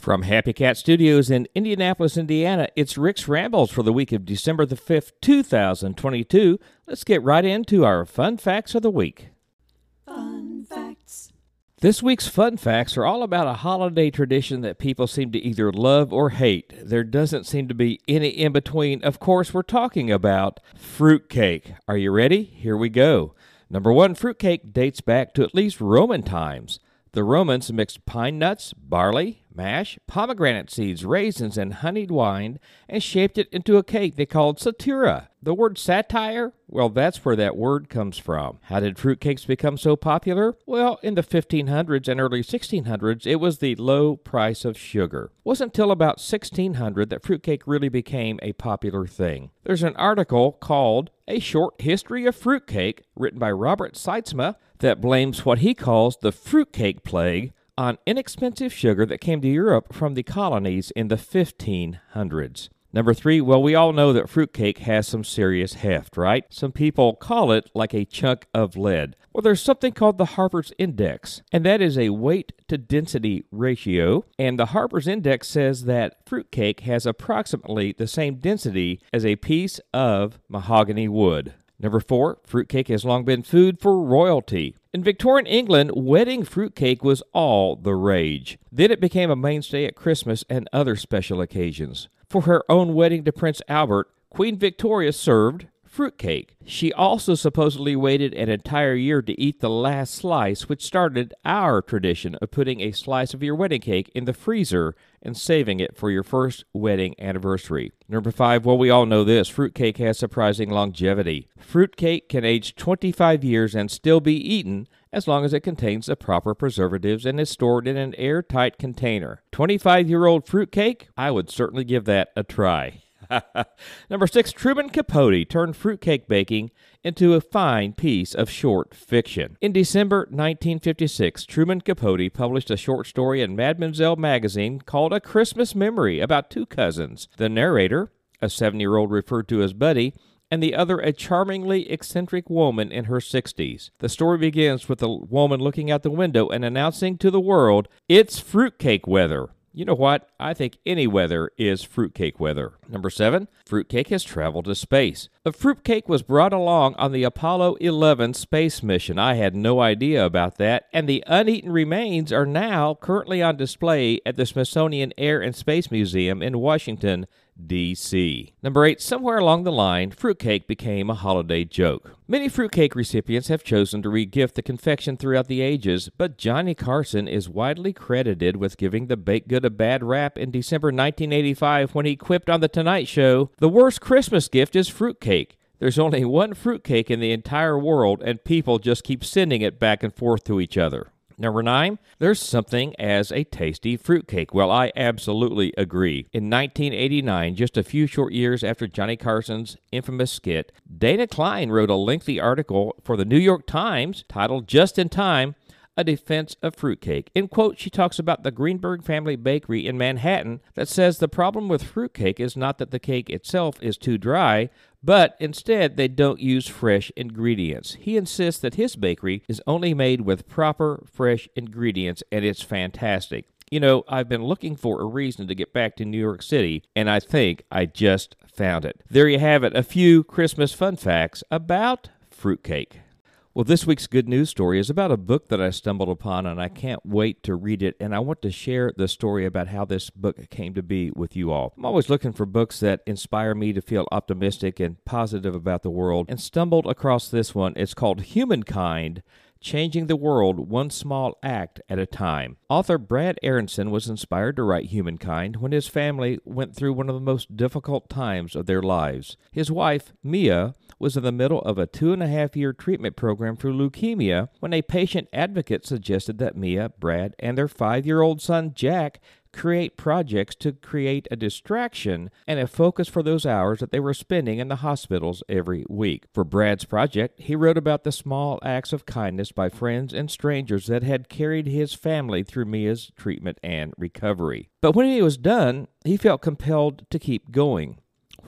From Happy Cat Studios in Indianapolis, Indiana, it's Rick's Rambles for the week of December the 5th, 2022. Let's get right into our fun facts of the week. Fun facts. This week's fun facts are all about a holiday tradition that people seem to either love or hate. There doesn't seem to be any in between. Of course, we're talking about fruitcake. Are you ready? Here we go. Number one, fruitcake dates back to at least Roman times. The Romans mixed pine nuts, barley, mash, pomegranate seeds, raisins, and honeyed wine and shaped it into a cake they called satira. The word satire? Well, that's where that word comes from. How did fruitcakes become so popular? Well, in the 1500s and early 1600s, it was the low price of sugar. It wasn't until about 1600 that fruitcake really became a popular thing. There's an article called A Short History of Fruitcake, written by Robert Seitzma, that blames what he calls the fruitcake plague on inexpensive sugar that came to Europe from the colonies in the 1500s. Number three, well, we all know that fruitcake has some serious heft, right? Some people call it like a chunk of lead. Well, there's something called the Harper's Index, and that is a weight to density ratio. And the Harper's Index says that fruitcake has approximately the same density as a piece of mahogany wood. Number four, fruitcake has long been food for royalty. In Victorian England, wedding fruitcake was all the rage. Then it became a mainstay at Christmas and other special occasions. For her own wedding to Prince Albert, Queen Victoria served fruitcake. She also supposedly waited an entire year to eat the last slice, which started our tradition of putting a slice of your wedding cake in the freezer and saving it for your first wedding anniversary. Number five, well, we all know this fruitcake has surprising longevity. Fruitcake can age 25 years and still be eaten as long as it contains the proper preservatives and is stored in an airtight container. 25 year old fruitcake? I would certainly give that a try. Number six, Truman Capote turned fruitcake baking into a fine piece of short fiction. In December 1956, Truman Capote published a short story in Mademoiselle magazine called A Christmas Memory about two cousins. The narrator, a seven year old referred to as Buddy, and the other a charmingly eccentric woman in her 60s. The story begins with the woman looking out the window and announcing to the world, It's fruitcake weather. You know what? I think any weather is fruitcake weather. Number seven, fruitcake has traveled to space. A fruitcake was brought along on the Apollo 11 space mission. I had no idea about that, and the uneaten remains are now currently on display at the Smithsonian Air and Space Museum in Washington, D.C. Number eight, somewhere along the line, fruitcake became a holiday joke. Many fruitcake recipients have chosen to regift the confection throughout the ages, but Johnny Carson is widely credited with giving the baked good a bad rap in December 1985 when he quipped on The Tonight Show The worst Christmas gift is fruitcake. There's only one fruitcake in the entire world, and people just keep sending it back and forth to each other. Number nine, there's something as a tasty fruitcake. Well, I absolutely agree. In 1989, just a few short years after Johnny Carson's infamous skit, Dana Klein wrote a lengthy article for the New York Times titled Just in Time a defense of fruitcake. In quote, she talks about the Greenberg family bakery in Manhattan that says the problem with fruitcake is not that the cake itself is too dry, but instead they don't use fresh ingredients. He insists that his bakery is only made with proper fresh ingredients and it's fantastic. You know, I've been looking for a reason to get back to New York City, and I think I just found it. There you have it, a few Christmas fun facts about fruitcake. Well, this week's good news story is about a book that I stumbled upon, and I can't wait to read it. And I want to share the story about how this book came to be with you all. I'm always looking for books that inspire me to feel optimistic and positive about the world, and stumbled across this one. It's called Humankind Changing the World One Small Act at a Time. Author Brad Aronson was inspired to write Humankind when his family went through one of the most difficult times of their lives. His wife, Mia, was in the middle of a two and a half year treatment program for leukemia when a patient advocate suggested that Mia, Brad, and their five year old son, Jack, create projects to create a distraction and a focus for those hours that they were spending in the hospitals every week. For Brad's project, he wrote about the small acts of kindness by friends and strangers that had carried his family through Mia's treatment and recovery. But when he was done, he felt compelled to keep going.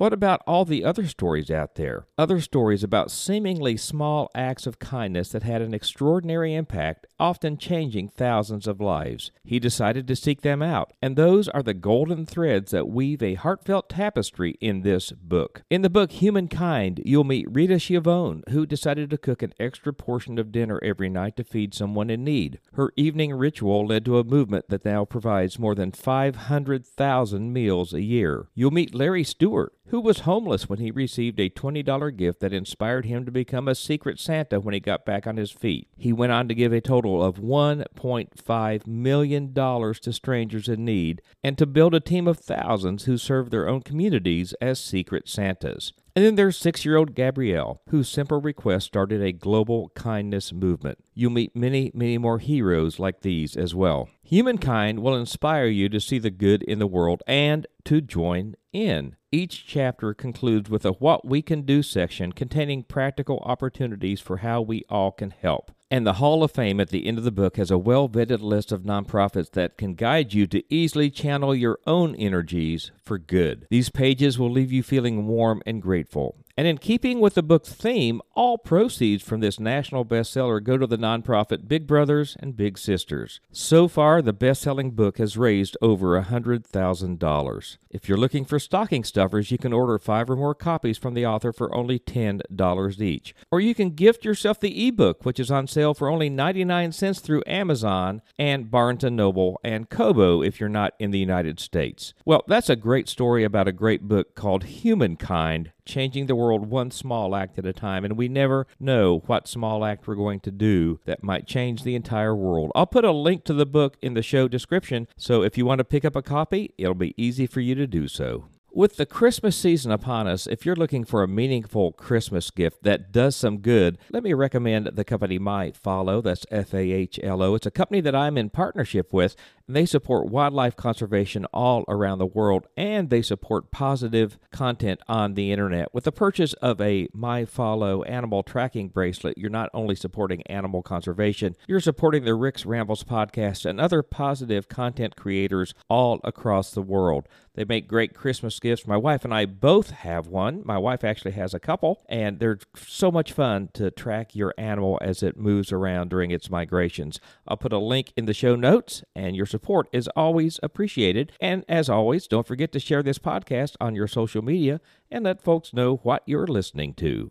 What about all the other stories out there? Other stories about seemingly small acts of kindness that had an extraordinary impact, often changing thousands of lives. He decided to seek them out, and those are the golden threads that weave a heartfelt tapestry in this book. In the book Humankind, you'll meet Rita Schiavone, who decided to cook an extra portion of dinner every night to feed someone in need. Her evening ritual led to a movement that now provides more than 500,000 meals a year. You'll meet Larry Stewart, who was homeless when he received a $20 gift that inspired him to become a secret Santa when he got back on his feet. He went on to give a total of $1.5 million to strangers in need and to build a team of thousands who serve their own communities as secret Santas. And then there's six year old Gabrielle, whose simple request started a global kindness movement. You'll meet many, many more heroes like these as well. Humankind will inspire you to see the good in the world and to join in. Each chapter concludes with a What We Can Do section containing practical opportunities for how we all can help. And the Hall of Fame at the end of the book has a well vetted list of nonprofits that can guide you to easily channel your own energies for good. These pages will leave you feeling warm and grateful. And in keeping with the book's theme, all proceeds from this national bestseller go to the nonprofit Big Brothers and Big Sisters. So far, the best selling book has raised over $100,000. If you're looking for stocking stuffers, you can order five or more copies from the author for only $10 each. Or you can gift yourself the ebook, which is on sale for only 99 cents through Amazon and Barnes & Noble and Kobo if you're not in the United States. Well, that's a great story about a great book called Humankind changing the world one small act at a time, and we never know what small act we're going to do that might change the entire world. I'll put a link to the book in the show description, so if you want to pick up a copy, it'll be easy for you to do so. With the Christmas season upon us, if you're looking for a meaningful Christmas gift that does some good, let me recommend the company My Fahlo. That's F A H L O. It's a company that I'm in partnership with, and they support wildlife conservation all around the world, and they support positive content on the internet. With the purchase of a My Fahlo animal tracking bracelet, you're not only supporting animal conservation, you're supporting the Rick's Rambles podcast and other positive content creators all across the world. They make great Christmas gifts. My wife and I both have one. My wife actually has a couple, and they're so much fun to track your animal as it moves around during its migrations. I'll put a link in the show notes, and your support is always appreciated. And as always, don't forget to share this podcast on your social media and let folks know what you're listening to.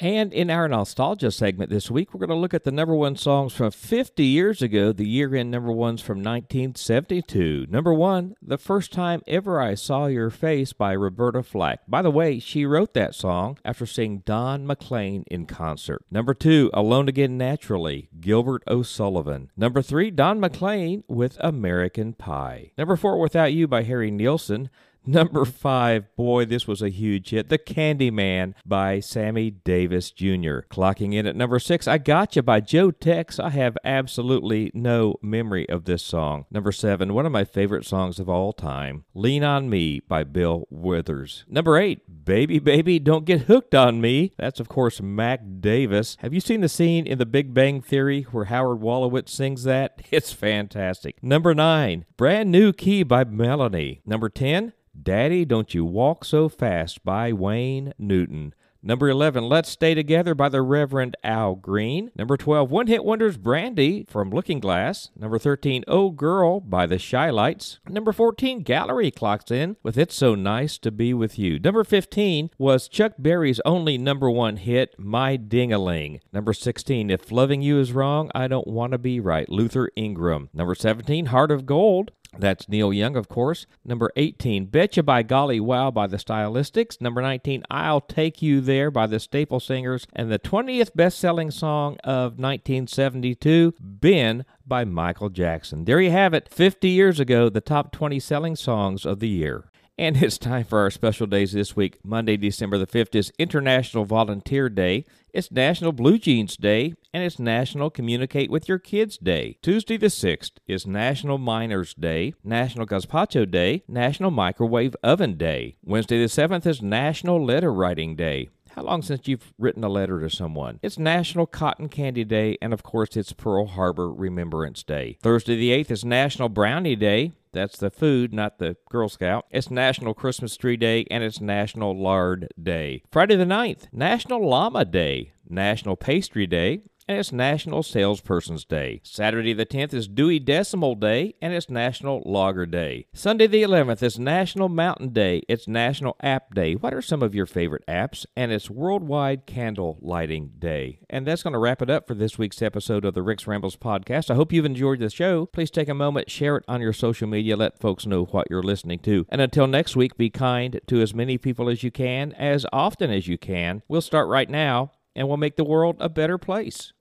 And in our nostalgia segment this week, we're going to look at the number one songs from 50 years ago, the year end number ones from 1972. Number one, The First Time Ever I Saw Your Face by Roberta Flack. By the way, she wrote that song after seeing Don McLean in concert. Number two, Alone Again Naturally, Gilbert O'Sullivan. Number three, Don McLean with American Pie. Number four, Without You by Harry Nilsson. Number five, boy, this was a huge hit. The Candyman by Sammy Davis Jr. Clocking in at number six, I Gotcha by Joe Tex. I have absolutely no memory of this song. Number seven, one of my favorite songs of all time, Lean on Me by Bill Withers. Number eight, Baby Baby Don't Get Hooked on Me. That's, of course, Mac Davis. Have you seen the scene in The Big Bang Theory where Howard Wolowitz sings that? It's fantastic. Number nine, Brand New Key by Melanie. Number 10, Daddy, Don't You Walk So Fast by Wayne Newton. Number 11, Let's Stay Together by the Reverend Al Green. Number 12, One Hit Wonders Brandy from Looking Glass. Number 13, Oh Girl by the Chi-Lites. Number 14, Gallery clocks in with It's So Nice to Be With You. Number 15 was Chuck Berry's only number one hit, My Ding-a-Ling. Number 16, If Loving You Is Wrong, I Don't Want to Be Right, Luther Ingram. Number 17, Heart of Gold that's Neil Young, of course. Number 18, Betcha by Golly Wow by the Stylistics. Number 19, I'll Take You There by the Staple Singers. And the 20th best selling song of 1972, Ben by Michael Jackson. There you have it. 50 years ago, the top 20 selling songs of the year. And it's time for our special days this week. Monday, December the 5th is International Volunteer Day. It's National Blue Jeans Day, and it's National Communicate with Your Kids Day. Tuesday the 6th is National Miners Day, National Gazpacho Day, National Microwave Oven Day. Wednesday the 7th is National Letter Writing Day. How long since you've written a letter to someone? It's National Cotton Candy Day, and of course, it's Pearl Harbor Remembrance Day. Thursday the 8th is National Brownie Day. That's the food, not the Girl Scout. It's National Christmas Tree Day and it's National Lard Day. Friday the 9th, National Llama Day, National Pastry Day, and it's National Salesperson's Day. Saturday the 10th is Dewey Decimal Day, and it's National Logger Day. Sunday the 11th is National Mountain Day. It's National App Day. What are some of your favorite apps? And it's Worldwide Candle Lighting Day. And that's going to wrap it up for this week's episode of the Rick's Rambles podcast. I hope you've enjoyed the show. Please take a moment, share it on your social media, let folks know what you're listening to. And until next week, be kind to as many people as you can, as often as you can. We'll start right now, and we'll make the world a better place.